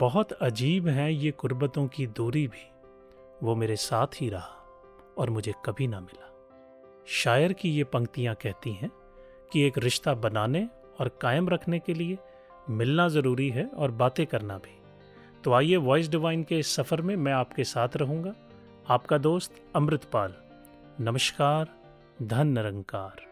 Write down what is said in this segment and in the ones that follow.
बहुत अजीब है ये कुर्बतों की दूरी भी। वो मेरे साथ ही रहा और मुझे कभी ना मिला। शायर की ये पंक्तियाँ कहती हैं कि एक रिश्ता बनाने और कायम रखने के लिए मिलना ज़रूरी है और बातें करना भी। तो आइए वॉइस डिवाइन के इस सफ़र में मैं आपके साथ रहूँगा। आपका दोस्त अमृतपाल। नमस्कार, धन निरंकार।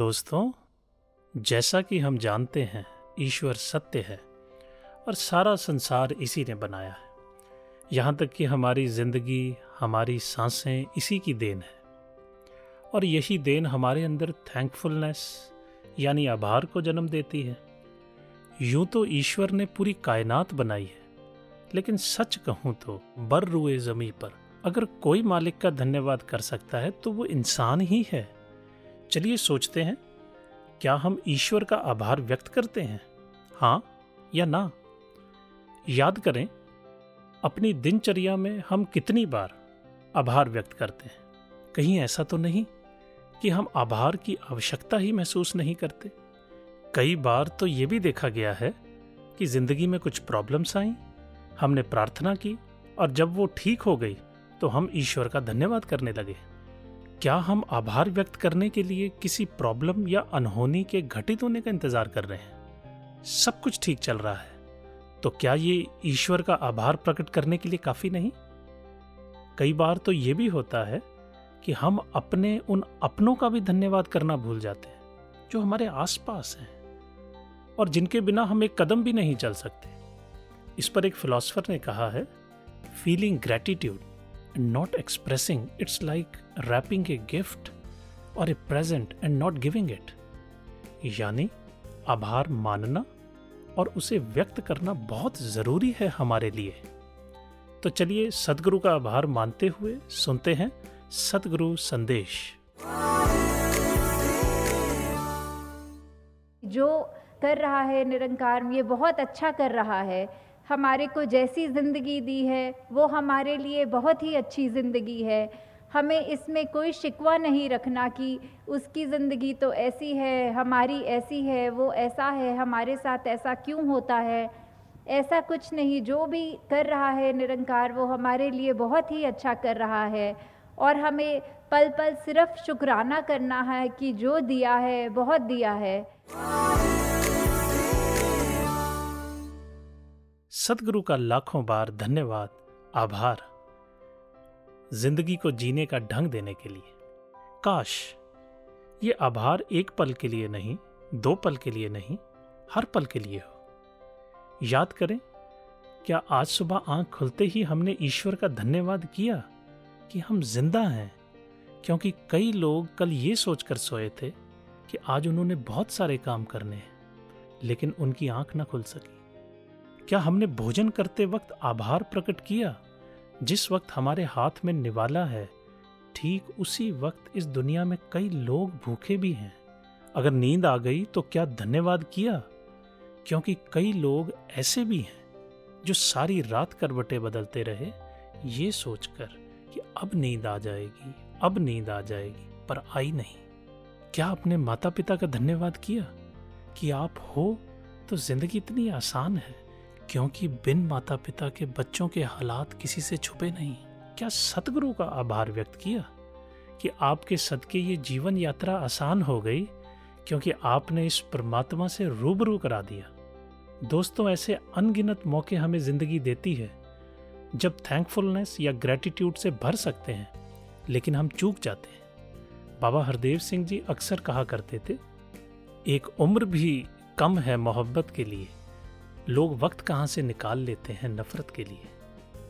दोस्तों, जैसा कि हम जानते हैं, ईश्वर सत्य है और सारा संसार इसी ने बनाया है। यहाँ तक कि हमारी ज़िंदगी, हमारी साँसें इसी की देन है। और यही देन हमारे अंदर थैंकफुलनेस यानी आभार को जन्म देती है। यूँ तो ईश्वर ने पूरी कायनात बनाई है, लेकिन सच कहूँ तो बर रुए जमी पर अगर कोई मालिक का धन्यवाद कर सकता है तो वो इंसान ही है। चलिए सोचते हैं, क्या हम ईश्वर का आभार व्यक्त करते हैं? हाँ या ना? याद करें, अपनी दिनचर्या में हम कितनी बार आभार व्यक्त करते हैं। कहीं ऐसा तो नहीं कि हम आभार की आवश्यकता ही महसूस नहीं करते। कई बार तो ये भी देखा गया है कि ज़िंदगी में कुछ प्रॉब्लम्स आई, हमने प्रार्थना की और जब वो ठीक हो गई तो हम ईश्वर का धन्यवाद करने लगे। क्या हम आभार व्यक्त करने के लिए किसी प्रॉब्लम या अनहोनी के घटित होने का इंतज़ार कर रहे हैं? सब कुछ ठीक चल रहा है। तो क्या ये ईश्वर का आभार प्रकट करने के लिए काफ़ी नहीं? कई बार तो ये भी होता है कि हम अपने उन अपनों का भी धन्यवाद करना भूल जाते हैं, जो हमारे आसपास हैं, और जिनके बिना हम एक कदम भी नहीं चल सकते। इस पर एक फिलोसफर ने कहा है feeling gratitude and not expressing, it's like wrapping a gift or a present and not giving it. यानी आभार मानना और उसे व्यक्त करना बहुत ज़रूरी है हमारे लिए। तो चलिए सदगुरु का आभार मानते हुए सुनते हैं सदगुरु संदेश। जो कर रहा है निरंकार ये बहुत अच्छा कर रहा है। हमारे को जैसी ज़िंदगी दी है, वो हमारे लिए बहुत ही अच्छी ज़िंदगी है। हमें इसमें कोई शिकवा नहीं रखना कि उसकी ज़िंदगी तो ऐसी है, हमारी ऐसी है, वो ऐसा है, हमारे साथ ऐसा क्यों होता है? ऐसा कुछ नहीं, जो भी कर रहा है निरंकार, वो हमारे लिए बहुत ही अच्छा कर रहा है। और हमें पल पल सिर्फ़ शुक्राना करना है कि जो दिया है, बहुत दिया है। सदगुरु का लाखों बार धन्यवाद, आभार। ज़िंदगी को जीने का ढंग देने के लिए। काश, ये आभार एक पल के लिए नहीं, दो पल के लिए नहीं, हर पल के लिए हो। याद करें, क्या आज सुबह आँख खुलते ही हमने ईश्वर का धन्यवाद किया कि हम ज़िंदा हैं? क्योंकि कई लोग कल ये सोचकर सोए थे कि आज उन्होंने बहुत सारे काम करने हैं, लेकिन उनकी आँख ना खुल सकी। क्या हमने भोजन करते वक्त आभार प्रकट किया? जिस वक्त हमारे हाथ में निवाला है, ठीक उसी वक्त इस दुनिया में कई लोग भूखे भी हैं। अगर नींद आ गई तो क्या धन्यवाद किया? क्योंकि कई लोग ऐसे भी हैं, जो सारी रात करवटे बदलते रहे, ये सोचकर कि अब नींद आ जाएगी, अब नींद आ जाएगी, पर आई नहीं। क्या अपने माता पिता का धन्यवाद किया? कि आप हो तो ज़िंदगी इतनी आसान है। क्योंकि बिन माता पिता के बच्चों के हालात किसी से छुपे नहीं। क्या सतगुरु का आभार व्यक्त किया कि आपके सदके ये जीवन यात्रा आसान हो गई क्योंकि आपने इस परमात्मा से रूबरू करा दिया? दोस्तों, ऐसे अनगिनत मौके हमें ज़िंदगी देती है, जब थैंकफुलनेस या ग्रेटिट्यूड से भर सकते हैं, लेकिन हम चूक जाते हैं। बाबा हरदेव सिंह जी अक्सर कहा करते थे, एक उम्र भी कम है मोहब्बत के लिए। लोग वक्त कहाँ से निकाल लेते हैं नफरत के लिए?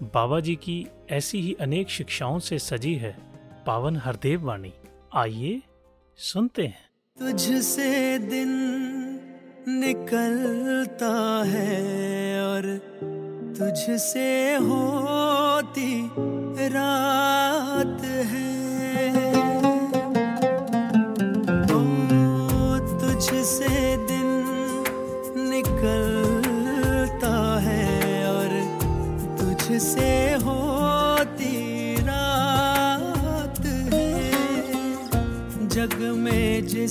बाबा जी की ऐसी ही अनेक शिक्षाओं से सजी है पावन हरदेव वाणी। आइए सुनते हैं। तुझसे दिन निकलता है और तुझसे होती रात है।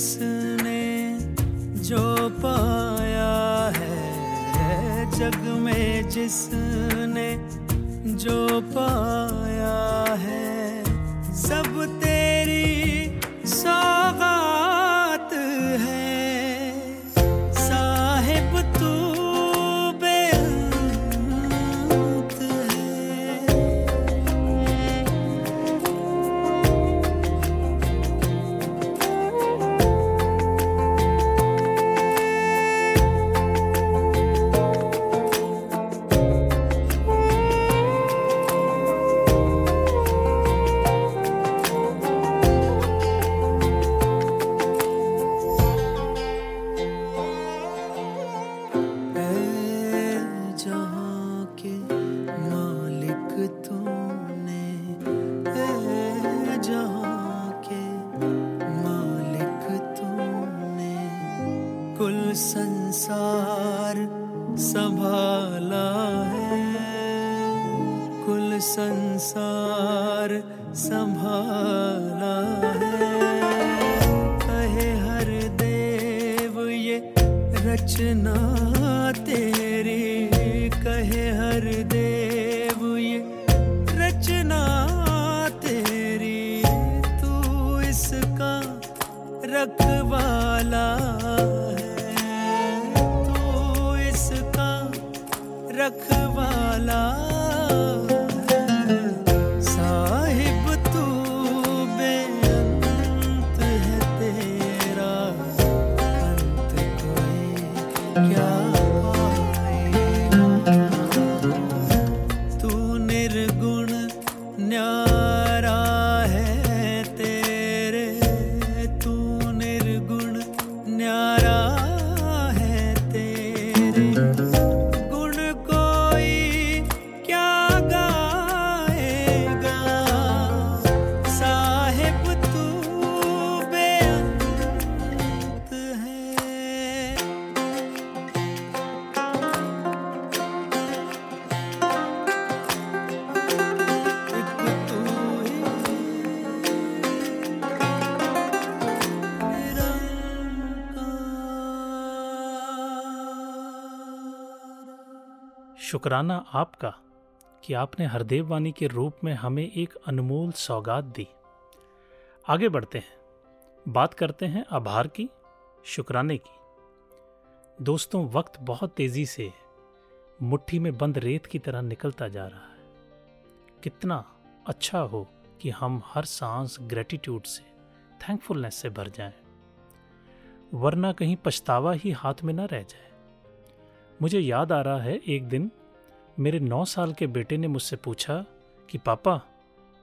में जिसने जो पाया है जग में जिसने कोई शुक्राना आपका कि आपने हरदेव वाणी के रूप में हमें एक अनमोल सौगात दी। आगे बढ़ते हैं। बात करते हैं आभार की, शुक्राने की। दोस्तों, वक्त बहुत तेज़ी से मुट्ठी में बंद रेत की तरह निकलता जा रहा है। कितना अच्छा हो कि हम हर सांस ग्रेटिट्यूड से थैंकफुलनेस से भर जाएँ। वरना कहीं पछतावा ही हाथ में न रह जाए। मुझे याद आ रहा है एक दिन मेरे नौ साल के बेटे ने मुझसे पूछा कि, पापा,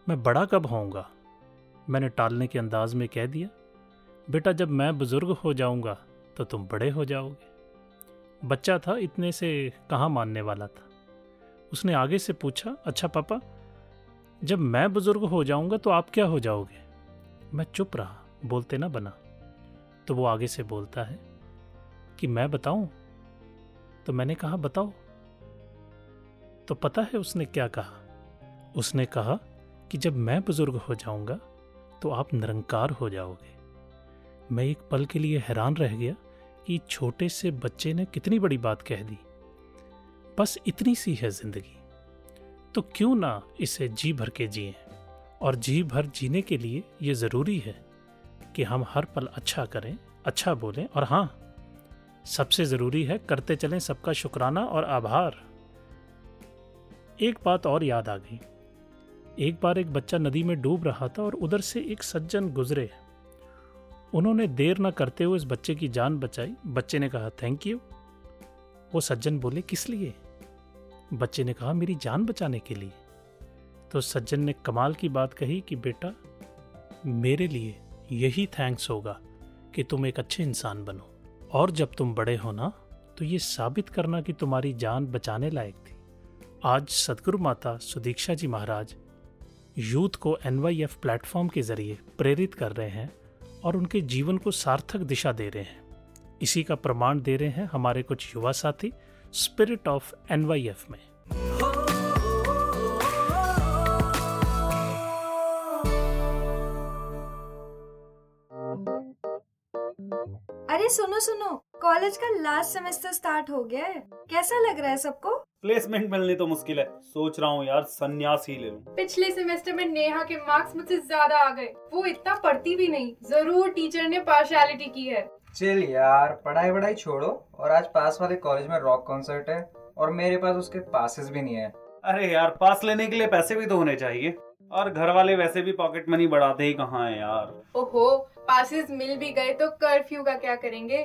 मैं बड़ा कब होऊँगा? मैंने टालने के अंदाज में कह दिया, बेटा, जब मैं बुज़ुर्ग हो जाऊँगा तो तुम बड़े हो जाओगे। बच्चा था, इतने से कहाँ मानने वाला था? उसने आगे से पूछा अच्छा पापा, जब मैं बुज़ुर्ग हो जाऊँगा तो आप क्या हो जाओगे? मैं चुप रहा, बोलते ना बना। तो वो आगे से बोलता है कि, मैं बताऊँ? तो मैंने कहा, बताओ। तो पता है उसने क्या कहा? उसने कहा कि जब मैं बुज़ुर्ग हो जाऊँगा तो आप निरंकार हो जाओगे। मैं एक पल के लिए हैरान रह गया कि छोटे से बच्चे ने कितनी बड़ी बात कह दी। बस इतनी सी है ज़िंदगी। तो क्यों ना इसे जी भर के जिए? और जी भर जीने के लिए ये ज़रूरी है कि हम हर पल अच्छा करें अच्छा बोलें और हाँ सबसे ज़रूरी है करते चलें सबका शुक्राना और आभार। एक बात और याद आ गई। एक बार एक बच्चा नदी में डूब रहा था और उधर से एक सज्जन गुजरे। उन्होंने देर न करते हुए इस बच्चे की जान बचाई। बच्चे ने कहा थैंक यू वो सज्जन बोले, किस लिए? बच्चे ने कहा, मेरी जान बचाने के लिए। तो सज्जन ने कमाल की बात कही कि, बेटा, मेरे लिए यही थैंक्स होगा कि तुम एक अच्छे इंसान बनो। और जब तुम बड़े हो ना तो ये साबित करना कि तुम्हारी जान बचाने लायक आज सदगुरु माता सुदीक्षा जी महाराज यूथ को एन प्लेटफॉर्म के ज़रिए प्रेरित कर रहे हैं और उनके जीवन को सार्थक दिशा दे रहे हैं। इसी का प्रमाण दे रहे हैं हमारे कुछ युवा साथी spirit of N Y F में। अरे सुनो सुनो कॉलेज का लास्ट सेमेस्टर स्टार्ट हो गया है। कैसा लग रहा है सबको? प्लेसमेंट मिलनी तो मुश्किल है। सोच रहा हूँ यार संन्यास ही ले लूँ। पिछले सेमेस्टर में नेहा के मार्क्स मुझसे ज़्यादा आ गए। वो इतना पढ़ती भी नहीं। ज़रूर टीचर ने पार्शियलिटी की है। चिल यार पढ़ाई वढ़ाई छोड़ो। और आज पास वाले कॉलेज में रॉक कॉन्सर्ट है और मेरे पास उसके पासेस भी नहीं है। अरे यार पास लेने के लिए पैसे भी तो होने चाहिए। और घर वाले वैसे भी पॉकेट मनी बढ़ाते ही कहाँ है यार। ओहो पासेस मिल भी गए तो कर्फ्यू का क्या करेंगे?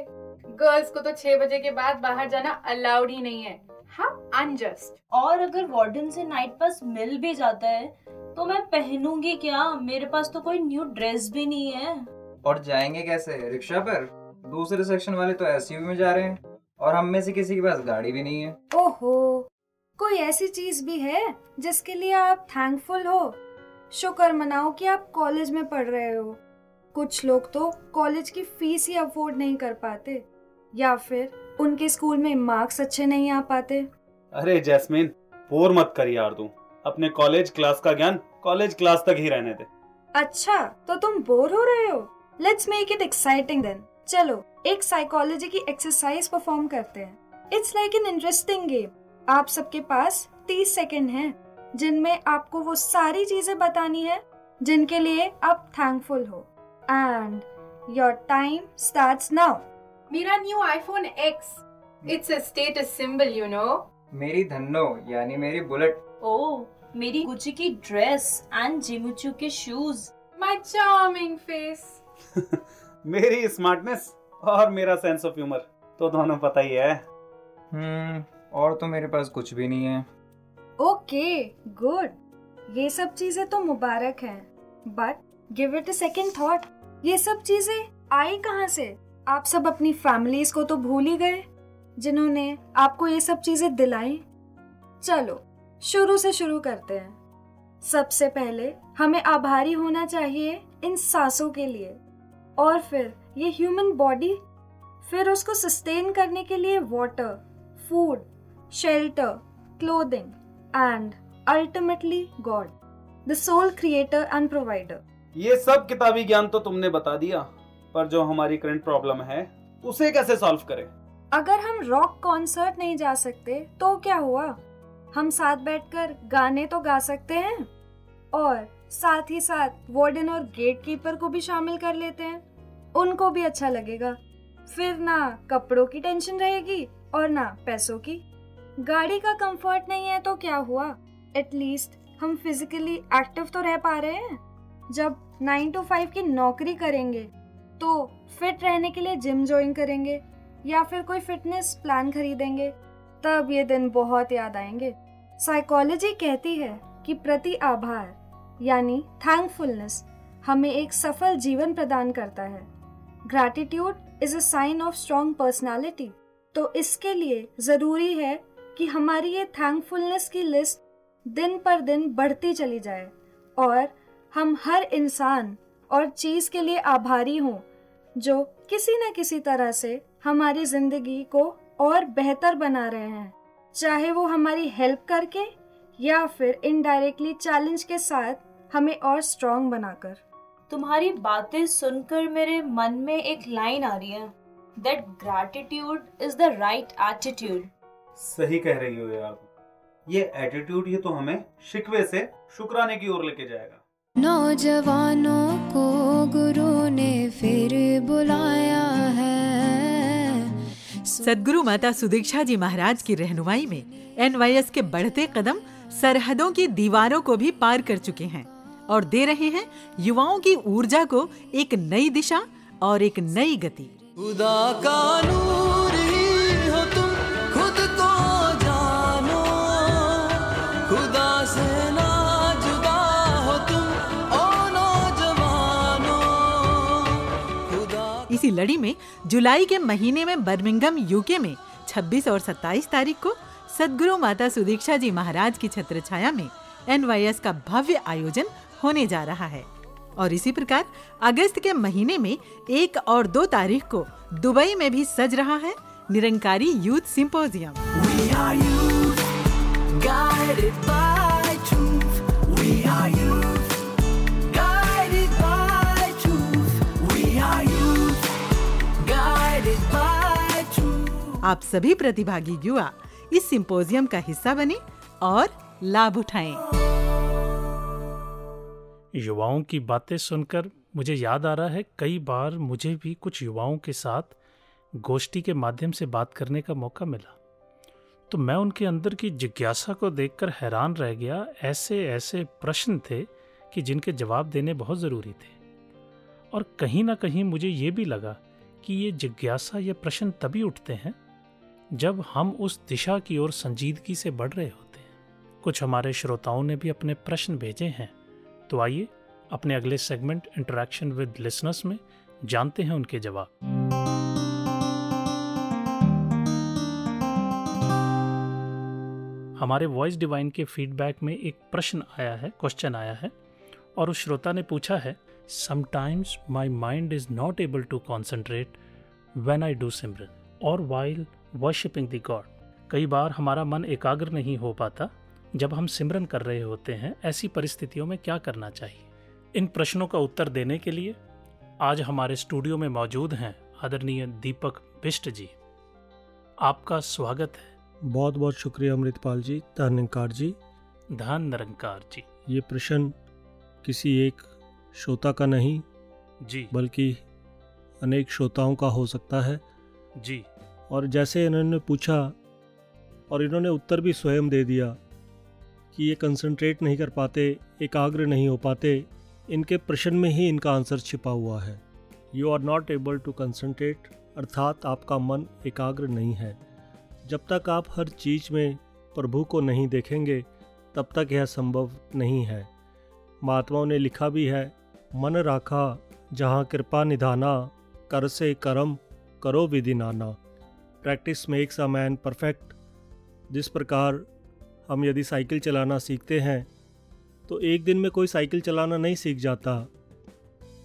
गर्ल्स को तो छह बजे के बाद बाहर जाना अलाउड ही नहीं है। हाँ अनजस्ट और अगर वार्डन से नाइट पास मिल भी जाता है तो मैं पहनूँगी क्या? मेरे पास तो कोई न्यू ड्रेस भी नहीं है। और जाएँगे कैसे? रिक्शा पर? दूसरे सेक्शन वाले तो एसयूवी में जा रहे हैं। और हम में से किसी के पास गाड़ी भी नहीं है। ओहो कोई ऐसी चीज़ भी है जिसके लिए आप थैंकफुल हो? शुक्र मनाओ कि आप कॉलेज में पढ़ रहे हो। कुछ लोग तो कॉलेज की फ़ीस ही अफोर्ड नहीं कर पाते। या फिर उनके स्कूल में मार्क्स अच्छे नहीं आ पाते। अरे जैस्मिन बोर मत कर यार तू अपने कॉलेज क्लास का ज्ञान कॉलेज क्लास तक ही रहने दे। अच्छा तो तुम बोर हो रहे हो? Let's make it exciting then चलो एक साइकोलॉजी की एक्सरसाइज परफॉर्म करते हैं। It's like an interesting game आप सबके पास 30 सेकंड हैं जिनमें आपको वो सारी चीज़ें बतानी है जिनके लिए आप थैंकफुल हो। And your time starts now मेरा new iPhone X it's a status symbol you know मेरी धन्नो यानी मेरी बुलेट। ओ मेरी गुची की ड्रेस एंड जिमुचू के शूज़ माय चार्मिंग फेस मेरी स्मार्टनेस और मेरा सेंस ऑफ़ ह्यूमर तो दोनों पता ही है। हम्म और तो मेरे पास कुछ भी नहीं है। ओके गुड ये सब चीज़ें तो मुबारक हैं but give it a second thought ये सब चीज़ें आई कहाँ से? आप सब अपनी फैमिलीज़ को तो भूल ही गए, जिन्होंने आपको ये सब चीज़ें दिलाई। चलो, शुरू से शुरू करते हैं। सबसे पहले हमें आभारी होना चाहिए इन सांसों के लिए, और फिर ये ह्यूमन बॉडी फिर उसको सस्टेन करने के लिए water food shelter clothing and ultimately God the soul creator and provider ये सब किताबी ज्ञान तो तुमने बता दिया। पर जो हमारी करंट प्रॉब्लम है, उसे कैसे सॉल्व करें? अगर हम रॉक कॉन्सर्ट नहीं जा सकते तो क्या हुआ? हम साथ बैठकर गाने तो गा सकते हैं, और साथ ही साथ वार्डन और गेट कीपर को भी शामिल कर लेते हैं। उनको भी अच्छा लगेगा। फिर ना कपड़ों की टेंशन रहेगी, और ना पैसों की। गाड़ी का कंफर्ट नहीं है तो क्या हुआ? एटलीस्ट हम फिजिकली एक्टिव तो रह पा रहे हैं। जब नाइन टू फाइव की नौकरी करेंगे तो फिट रहने के लिए जिम ज्वाइन करेंगे या फिर कोई फिटनेस प्लान खरीदेंगे, तब ये दिन बहुत याद आएँगे। साइकोलॉजी कहती है कि प्रति आभार, यानी थैंकफुलनेस हमें एक सफल जीवन प्रदान करता है। Gratitude is a sign of strong personality तो इसके लिए ज़रूरी है कि हमारी ये थैंकफुलनेस की लिस्ट दिन पर दिन बढ़ती चली जाए और हम हर इंसान और चीज़ के लिए आभारी हों। जो किसी न किसी तरह से हमारी ज़िंदगी को और बेहतर बना रहे हैं। चाहे वो हमारी हेल्प करके या फिर इनडायरेक्टली चैलेंज के साथ हमें और स्ट्रॉन्ग बनाकर। तुम्हारी बातें सुनकर मेरे मन में एक लाइन आ रही है। That gratitude is the right attitude सही कह रही हो आप ये एटीट्यूड ही तो हमें शिकवे से शुक्राने की ओर लेके जाएगा। नौजवानों को गुरु फिर बुलाया है। सदगुरु माता सुदीक्षा जी महाराज की रहनुमाई में एनवाईएस के बढ़ते कदम सरहदों की दीवारों को भी पार कर चुके हैं और दे रहे हैं युवाओं की ऊर्जा को एक नई दिशा और एक नई गति। खुदा का लड़ी में जुलाई के महीने में बर्मिंगम यूके में 26 और 27 तारीख को सदगुरु माता सुदीक्षा जी महाराज की छत्र छाया में एनवाईएस का भव्य आयोजन होने जा रहा है। और इसी प्रकार अगस्त के महीने में एक और दो तारीख को दुबई में भी सज रहा है निरंकारी यूथ सिंपोजियम। आप सभी प्रतिभागी युवा इस सिंपोजियम का हिस्सा बने और लाभ उठाएँ। युवाओं की बातें सुनकर मुझे याद आ रहा है, कई बार मुझे भी कुछ युवाओं के साथ गोष्ठी के माध्यम से बात करने का मौका मिला। तो मैं उनके अंदर की जिज्ञासा को देखकर हैरान रह गया। ऐसे ऐसे प्रश्न थे कि जिनके जवाब देने बहुत ज़रूरी थे। और कहीं ना कहीं मुझे ये भी लगा कि ये जिज्ञासा ये प्रश्न तभी उठते हैं जब हम उस दिशा की ओर संजीदगी से बढ़ रहे होते हैं। कुछ हमारे श्रोताओं ने भी अपने प्रश्न भेजे हैं। तो आइए अपने अगले सेगमेंट इंटरेक्शन विद लिसनर्स में जानते हैं उनके जवाब। हमारे वॉइस डिवाइन के फीडबैक में एक प्रश्न आया है क्वेश्चन आया है, और उस श्रोता ने पूछा है sometimes my mind is not able to concentrate when I do simran और वाइल वर्शिपिंग द गॉड कई बार हमारा मन एकाग्र नहीं हो पाता जब हम सिमरन कर रहे होते हैं ऐसी परिस्थितियों में क्या करना चाहिए? इन प्रश्नों का उत्तर देने के लिए आज हमारे स्टूडियो में मौजूद हैं आदरणीय दीपक बिष्ट जी। आपका स्वागत है। बहुत बहुत शुक्रिया अमृतपाल जी धन्यकार जी। धन निरंकार जी। ये प्रश्न किसी एक श्रोता का नहीं जी। बल्कि अनेक श्रोताओं का हो सकता है। जी। और जैसे इन्होंने पूछा और इन्होंने उत्तर भी स्वयं दे दिया कि ये कंसंट्रेट नहीं कर पाते, एकाग्र नहीं हो पाते, इनके प्रश्न में ही इनका आंसर छिपा हुआ है। You are not able to concentrate अर्थात आपका मन एकाग्र नहीं है। जब तक आप हर चीज़ में प्रभु को नहीं देखेंगे, तब तक यह संभव नहीं है। महात्माओं ने लिखा भी है, मन राखा, जहाँ कृपा निधाना, कर से कर्म, करो विधि नाना। Practice makes a man perfect जिस प्रकार हम यदि साइकिल चलाना सीखते हैं तो एक दिन में कोई साइकिल चलाना नहीं सीख जाता।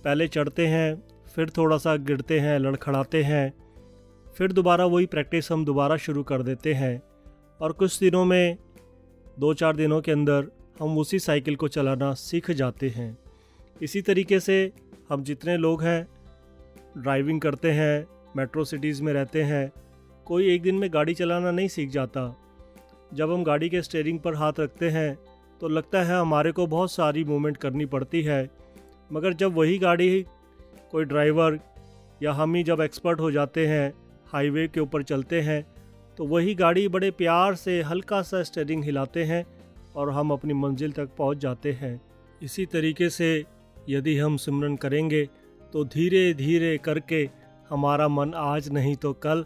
पहले चढ़ते हैं, फिर थोड़ा सा गिरते हैं, लड़खड़ाते हैं, फिर दोबारा वही प्रैक्टिस हम दोबारा शुरू कर देते हैं। और कुछ दिनों में, दो चार दिनों के अंदर हम उसी साइकिल को चलाना सीख जाते हैं। इसी तरीके से हम जितने लोग हैं ड्राइविंग करते हैं मेट्रो सिटीज़ में रहते हैं कोई एक दिन में गाड़ी चलाना नहीं सीख जाता। जब हम गाड़ी के स्टेयरिंग पर हाथ रखते हैं तो लगता है हमारे को बहुत सारी मूवमेंट करनी पड़ती है। मगर जब वही गाड़ी, कोई ड्राइवर या हम ही जब एक्सपर्ट हो जाते हैं हाईवे के ऊपर चलते हैं तो वही गाड़ी बड़े प्यार से हल्का सा स्टेयरिंग हिलाते हैं और हम अपनी मंजिल तक पहुँच जाते हैं। इसी तरीके से यदि हम सिमरन करेंगे तो धीरे धीरे करके हमारा मन आज नहीं तो कल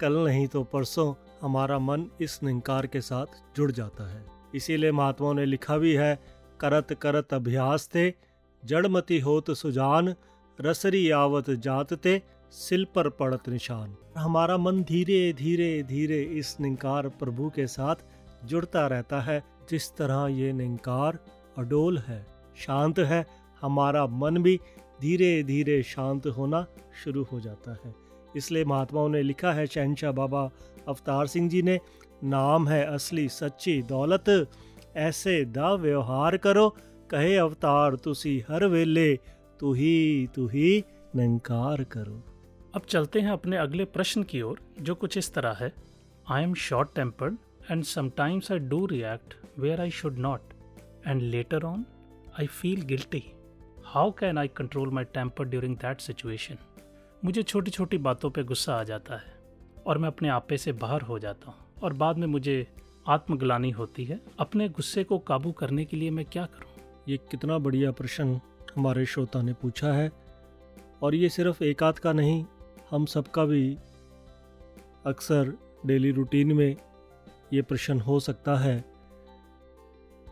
कल नहीं तो परसों हमारा मन इस निंकार के साथ जुड़ जाता है। इसीलिए महात्माओं ने लिखा भी है, करत करत अभ्यास थे जड़मती होत सुजान, रसरी आवत जात ते सिल पर पड़त निशान। हमारा मन धीरे धीरे धीरे इस निंकार प्रभु के साथ जुड़ता रहता है, जिस तरह ये निंकार अडोल है, शांत है, हमारा मन भी धीरे धीरे शांत होना शुरू हो जाता है। इसलिए महात्माओं ने लिखा है, शहनशाह बाबा अवतार सिंह जी ने, नाम है असली सच्ची दौलत, ऐसे दा व्यवहार करो, कहे अवतार, तुसी हर वेले तू ही तू ही निंकार करो। अब चलते हैं अपने अगले प्रश्न की ओर, जो कुछ इस तरह है। I am short tempered and sometimes I do react where I should not and later on I feel guilty how can I control my temper during that situation मुझे छोटी छोटी बातों पे गुस्सा आ जाता है और मैं अपने आपे से बाहर हो जाता हूँ और बाद में मुझे आत्मग्लानी होती है। अपने गुस्से को काबू करने के लिए मैं क्या करूँ? ये कितना बढ़िया प्रश्न हमारे श्रोता ने पूछा है और ये सिर्फ़ एक आध का नहीं, हम सबका भी अक्सर डेली रूटीन में ये प्रश्न हो सकता है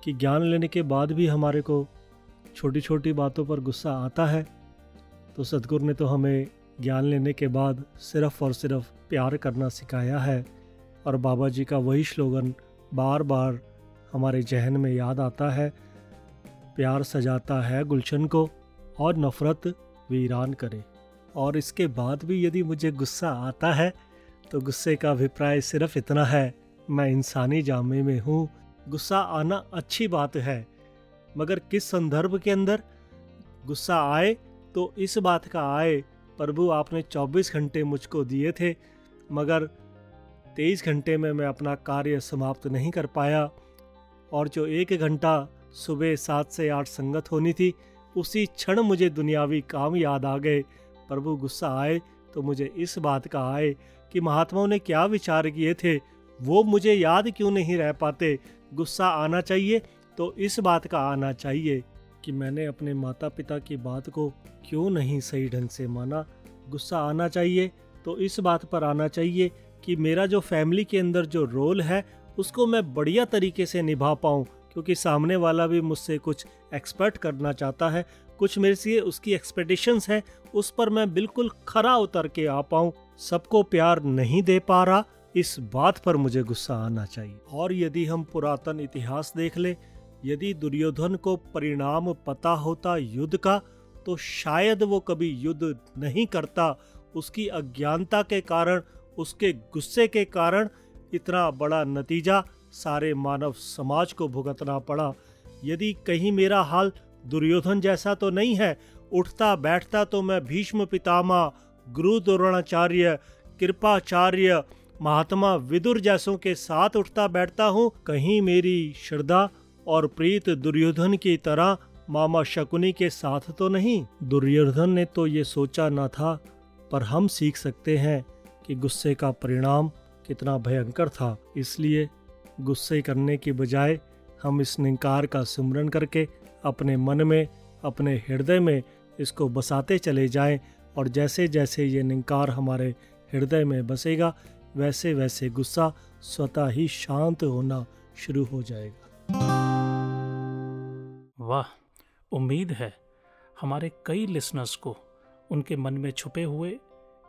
कि ज्ञान लेने के बाद भी हमारे को छोटी छोटी बातों पर गुस्सा आता है। तो सदगुरु ने तो हमें ज्ञान लेने के बाद सिर्फ़ और सिर्फ़ प्यार करना सिखाया है। और बाबा जी का वही स्लोगन बार बार हमारे जहन में याद आता है। प्यार सजाता है गुलशन को और नफरत वीरान करे। और इसके बाद भी यदि मुझे गुस्सा आता है तो गुस्से का अभिप्राय सिर्फ़ इतना है, मैं इंसानी जामे में हूँ। गुस्सा आना अच्छी बात है, मगर किस संदर्भ के अंदर? गुस्सा आए तो इस बात का आए प्रभु, आपने 24 घंटे मुझको दिए थे, मगर 23 घंटे में मैं अपना कार्य समाप्त नहीं कर पाया, और जो एक घंटा सुबह सात से आठ संगत होनी थी, उसी क्षण मुझे दुनियावी काम याद आ गए। प्रभु, गुस्सा आए तो मुझे इस बात का आए कि महात्माओं ने क्या विचार किए थे, वो मुझे याद क्यों नहीं रह पाते? गुस्सा आना चाहिए तो इस बात का आना चाहिए। कि मैंने अपने माता पिता की बात को क्यों नहीं सही ढंग से माना? गुस्सा आना चाहिए तो इस बात पर आना चाहिए कि मेरा जो फैमिली के अंदर जो रोल है, उसको मैं बढ़िया तरीके से निभा पाऊँ, क्योंकि सामने वाला भी मुझसे कुछ एक्सपेक्ट करना चाहता है, कुछ मेरे से उसकी एक्सपेक्टेशंस हैं, उस पर मैं बिल्कुल खरा उतर के आ पाऊँ। सबको प्यार नहीं दे पा रहा, इस बात पर मुझे गुस्सा आना चाहिए। और यदि हम पुरातन इतिहास देख ले यदि दुर्योधन को परिणाम पता होता युद्ध का तो शायद वो कभी युद्ध नहीं करता। उसकी अज्ञानता के कारण, उसके गुस्से के कारण इतना बड़ा नतीजा सारे मानव समाज को भुगतना पड़ा। यदि कहीं मेरा हाल दुर्योधन जैसा तो नहीं है, उठता बैठता तो मैं भीष्म पितामह गुरु द्रोणाचार्य कृपाचार्य, महात्मा विदुर जैसों के साथ उठता बैठता हूँ। कहीं मेरी श्रद्धा और प्रीत दुर्योधन की तरह मामा शकुनी के साथ तो नहीं, दुर्योधन ने तो ये सोचा ना था, पर हम सीख सकते हैं कि गुस्से का परिणाम कितना भयंकर था। इसलिए गुस्से करने की बजाय हम इस निंकार का सुमरन करके अपने मन में, अपने हृदय में इसको बसाते चले जाएँ और जैसे जैसे ये निंकार हमारे हृदय में बसेगा वैसे वैसे गुस्सा स्वतः ही शांत होना शुरू हो जाएगा। वाह उम्मीद है हमारे कई लिसनर्स को उनके मन में छुपे हुए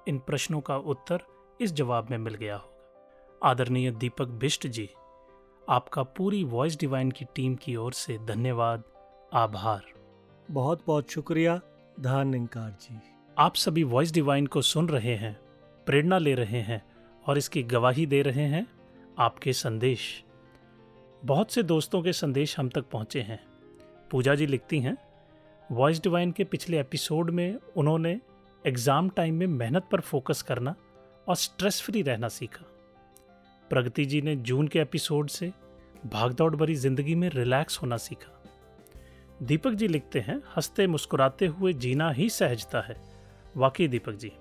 इन प्रश्नों का उत्तर इस जवाब में मिल गया होगा। आदरणीय दीपक बिष्ट जी आपका पूरी वॉइस डिवाइन की टीम की ओर से धन्यवाद आभार। बहुत बहुत शुक्रिया धान निंकार जी। आप सभी वॉइस डिवाइन को सुन रहे हैं प्रेरणा ले रहे हैं और इसकी गवाही दे रहे हैं आपके संदेश। बहुत से दोस्तों के संदेश हम तक पहुँचे हैं। पूजा जी लिखती हैं वॉइस डिवाइन के पिछले एपिसोड में उन्होंने एग्ज़ाम टाइम में मेहनत पर फोकस करना और स्ट्रेस फ्री रहना सीखा। प्रगति जी ने जून के एपिसोड से भागदौड़ भरी ज़िंदगी में रिलैक्स होना सीखा। दीपक जी लिखते हैं, हँसते मुस्कुराते हुए जीना ही सहजता है। वाकई दीपक जी,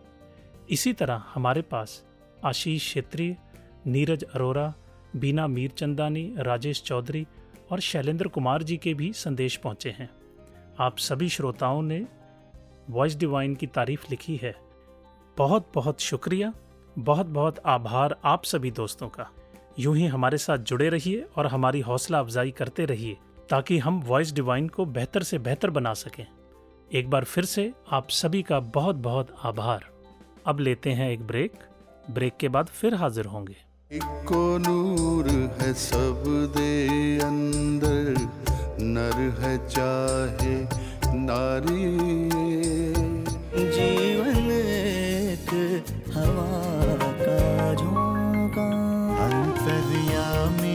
इसी तरह हमारे पास आशीष क्षेत्रीय, नीरज अरोरा, बीना मीरचंदानी, राजेश चौधरी और शैलेंद्र कुमार जी के भी संदेश पहुँचे हैं। आप सभी श्रोताओं ने वॉइस डिवाइन की तारीफ़ लिखी है। बहुत बहुत शुक्रिया बहुत बहुत आभार आप सभी दोस्तों का। यूँ ही हमारे साथ जुड़े रहिए और हमारी हौसला अफजाई करते रहिए, ताकि हम वॉइस डिवाइन को बेहतर से बेहतर बना सकें। एक बार फिर से आप सभी का बहुत बहुत आभार। अब लेते हैं एक ब्रेक ब्रेक के बाद फिर हाजिर होंगे। इको नूर है सब दे अंदर नर है चाहे नारी जीवन एक हवा का झोंका। अंतर्यामी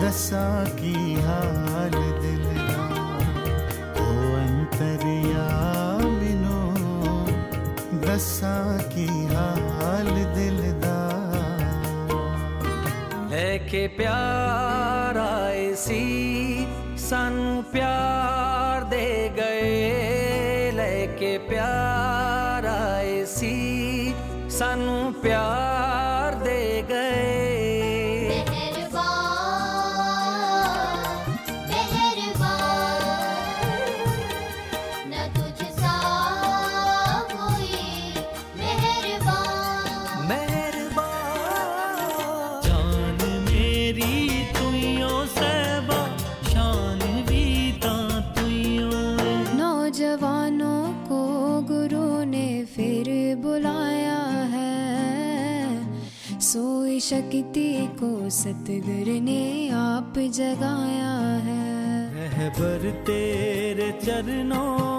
दशा की हाल दिलना ओ अंतर्यामी नो दशा की के प्यारा इसी सन प्यार दे गए लेके प्यारा इसी सन प्यार सतगुरु ने आप जगाया है। रहबर तेरे चरणों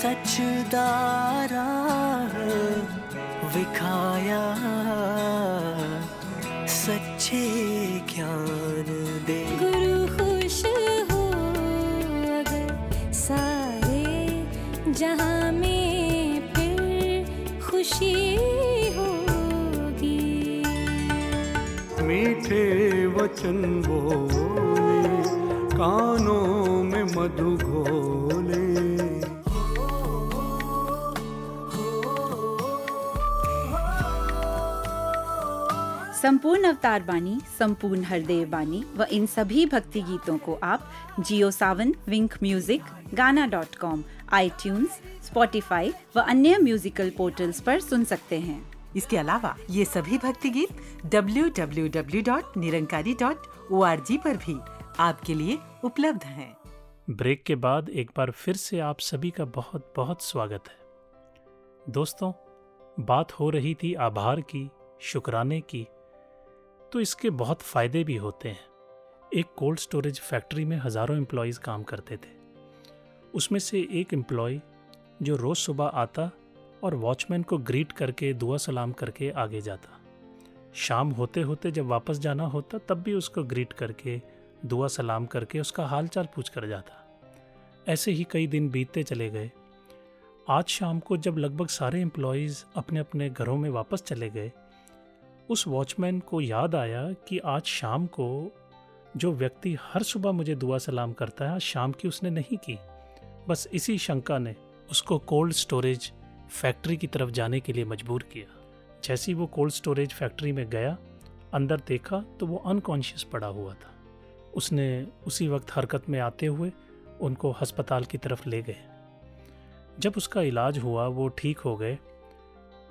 सचदारा विखाया सच्चे ज्ञान दे। गुरु खुश हो अगर सारे जहाँ में फिर खुशी होगी। मीठे वचन बोले कानों में मधु घोल। संपूर्ण अवतार बानी संपूर्ण हरदेव बानी व इन सभी भक्ति गीतों को आप Jio Saavn Wynk music Gaana dot com आई स्पॉटिफाई व अन्य म्यूजिकल पोर्टल्स पर सुन सकते हैं। इसके अलावा ये सभी भक्ति गीत www.निरंकारी.org पर भी आपके लिए उपलब्ध हैं। ब्रेक के बाद एक बार फिर से आप सभी का बहुत बहुत स्वागत है। दोस्तों बात हो रही थी आभार की शुक्राने की तो इसके बहुत फ़ायदे भी होते हैं। एक कोल्ड स्टोरेज फैक्ट्री में हज़ारों एम्प्लॉयज़ काम करते थे। उसमें से एक एम्प्लॉय जो रोज़ सुबह आता और वॉचमैन को ग्रीट करके दुआ सलाम करके आगे जाता। शाम होते होते जब वापस जाना होता, तब भी उसको ग्रीट करके, दुआ सलाम करके उसका हाल चाल पूछ कर जाता। ऐसे ही कई दिन बीतते चले गए। आज शाम को जब लगभग सारे एम्प्लॉयज़ अपने अपने घरों में वापस चले गए उस वॉचमैन को याद आया कि आज शाम को जो व्यक्ति हर सुबह मुझे दुआ सलाम करता है, आज शाम की उसने नहीं की। बस इसी शंका ने उसको कोल्ड स्टोरेज फैक्ट्री की तरफ़ जाने के लिए मजबूर किया। जैसे ही वो कोल्ड स्टोरेज फैक्ट्री में गया, अंदर देखा तो वो अनकॉन्शियस पड़ा हुआ था। उसने उसी वक्त हरकत में आते हुए उनको अस्पताल की तरफ़ ले गए। जब उसका इलाज हुआ, वो ठीक हो गए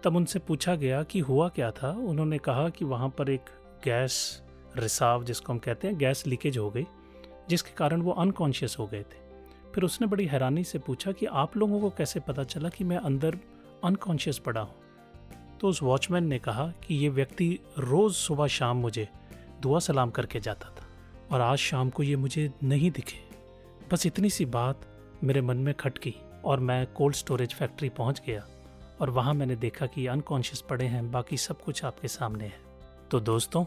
तब उनसे पूछा गया कि हुआ क्या था। उन्होंने कहा कि वहाँ पर एक गैस रिसाव, जिसको हम कहते हैं, गैस लीकेज हो गई, जिसके कारण वो अनकॉन्शियस हो गए थे। फिर उसने बड़ी हैरानी से पूछा कि आप लोगों को कैसे पता चला कि मैं अंदर अनकॉन्शियस पड़ा हूँ? तो उस वॉचमैन ने कहा कि ये व्यक्ति रोज़ सुबह शाम मुझे दुआ सलाम करके जाता था और आज शाम को ये मुझे नहीं दिखे। बस इतनी सी बात मेरे मन में खटकी और मैं कोल्ड स्टोरेज फैक्ट्री पहुँच गया। और वहाँ मैंने देखा कि अनकॉन्शियस पड़े हैं, बाकी सब कुछ आपके सामने है। तो दोस्तों,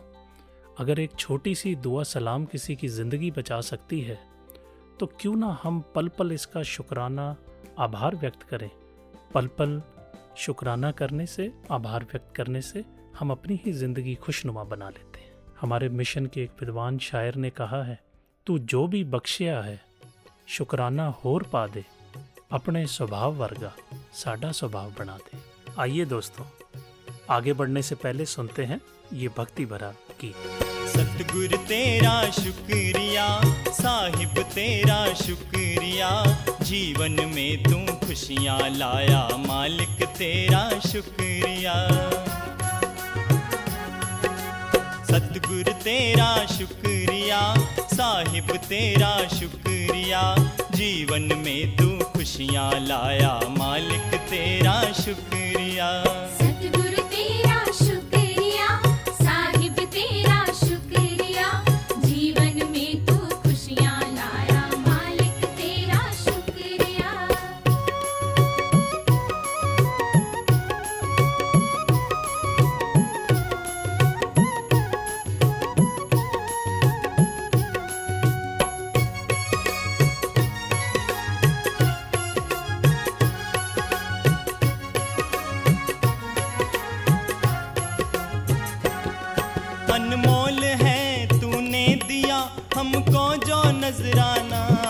अगर एक छोटी सी दुआ सलाम किसी की ज़िंदगी बचा सकती है तो क्यों ना हम पल पल इसका शुक्राना आभार व्यक्त करें। पल पल शुक्राना करने से, आभार व्यक्त करने से हम अपनी ही ज़िंदगी खुशनुमा बना लेते हैं। हमारे मिशन के एक विद्वान शायर ने कहा है, तू जो भी बख्शिया है, शुक्राना होर पा दे। अपने स्वभाव वर्गा साडा स्वभाव बना दे आइए दोस्तों, आगे बढ़ने से पहले सुनते हैं ये भक्ति भरा गीत। सतगुर तेरा शुक्रिया, साहिब तेरा शुक्रिया, जीवन में तू खुशियाँ लाया, मालिक तेरा शुक्रिया। सतगुर तेरा शुक्रिया, साहिब तेरा शुक्रिया, जीवन में तू खुशियाँ लाया मालिक तेरा शुक्रिया। अनमोल है तूने दिया हमको जो नजराना।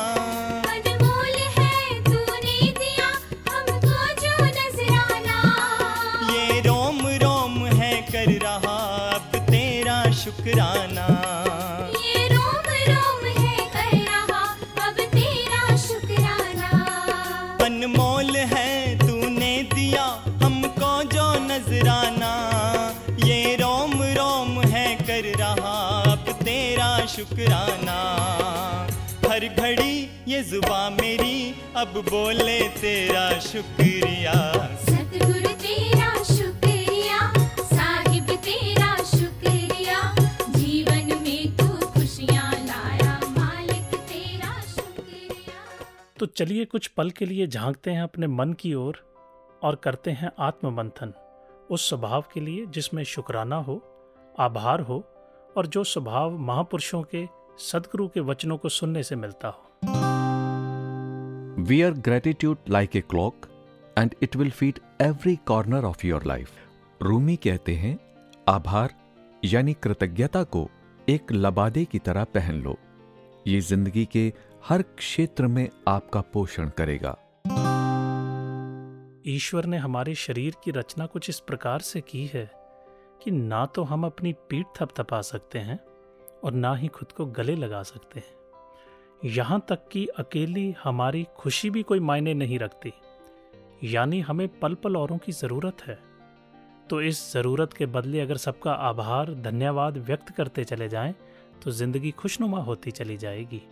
अब बोले तेरा शुक्रिया। सतगुरु तेरा शुक्रिया साहिब तेरा शुक्रिया जीवन में तू खुशियाँ लाया मालिक तेरा शुक्रिया। तो चलिए कुछ पल के लिए झांकते हैं अपने मन की ओर और करते हैं आत्ममंथन। उस स्वभाव के लिए जिसमें शुक्राना हो आभार हो और जो स्वभाव महापुरुषों के सदगुरु के वचनों को सुनने से मिलता हो। Wear gratitude like a clock and it will feed every corner of your life. Rumi कहते हैं, आभार, यानी कृतज्ञता को एक लबादे की तरह पहन लो। ये ज़िंदगी के हर क्षेत्र में आपका पोषण करेगा। ईश्वर ने हमारे शरीर की रचना कुछ इस प्रकार से की है कि ना तो हम अपनी पीठ थपथपा सकते हैं और ना ही खुद को गले लगा सकते हैं। यहाँ तक कि अकेली हमारी खुशी भी कोई मायने नहीं रखती। यानी हमें पल पल औरों की ज़रूरत है। तो इस ज़रूरत के बदले अगर सबका आभार, धन्यवाद व्यक्त करते चले जाएँ तो ज़िंदगी खुशनुमा होती चली जाएगी।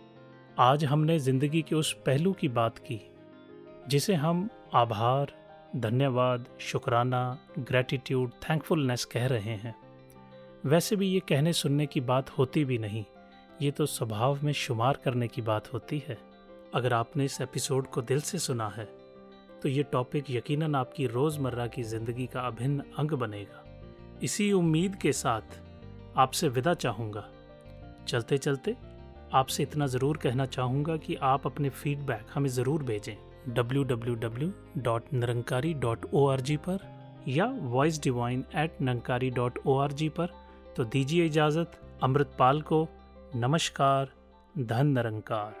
आज हमने ज़िंदगी के उस पहलू की बात की, जिसे हम आभार, धन्यवाद, शुक्राना ग्रैटिट्यूड थैंकफुलनेस कह रहे हैं। वैसे भी ये कहने सुनने की बात होती भी नहीं। ये तो स्वभाव में शुमार करने की बात होती है। अगर आपने इस एपिसोड को दिल से सुना है तो ये टॉपिक यकीनन आपकी रोज़मर्रा की ज़िंदगी का अभिन्न अंग बनेगा। इसी उम्मीद के साथ आपसे विदा चाहूँगा। चलते चलते आपसे इतना ज़रूर कहना चाहूँगा कि आप अपने फीडबैक हमें ज़रूर भेजें। www.nirankari.org पर या वॉइस नंकारी डॉट ओ पर तो दीजिए इजाज़त। अमृतपाल को नमस्कार धन निरंकार।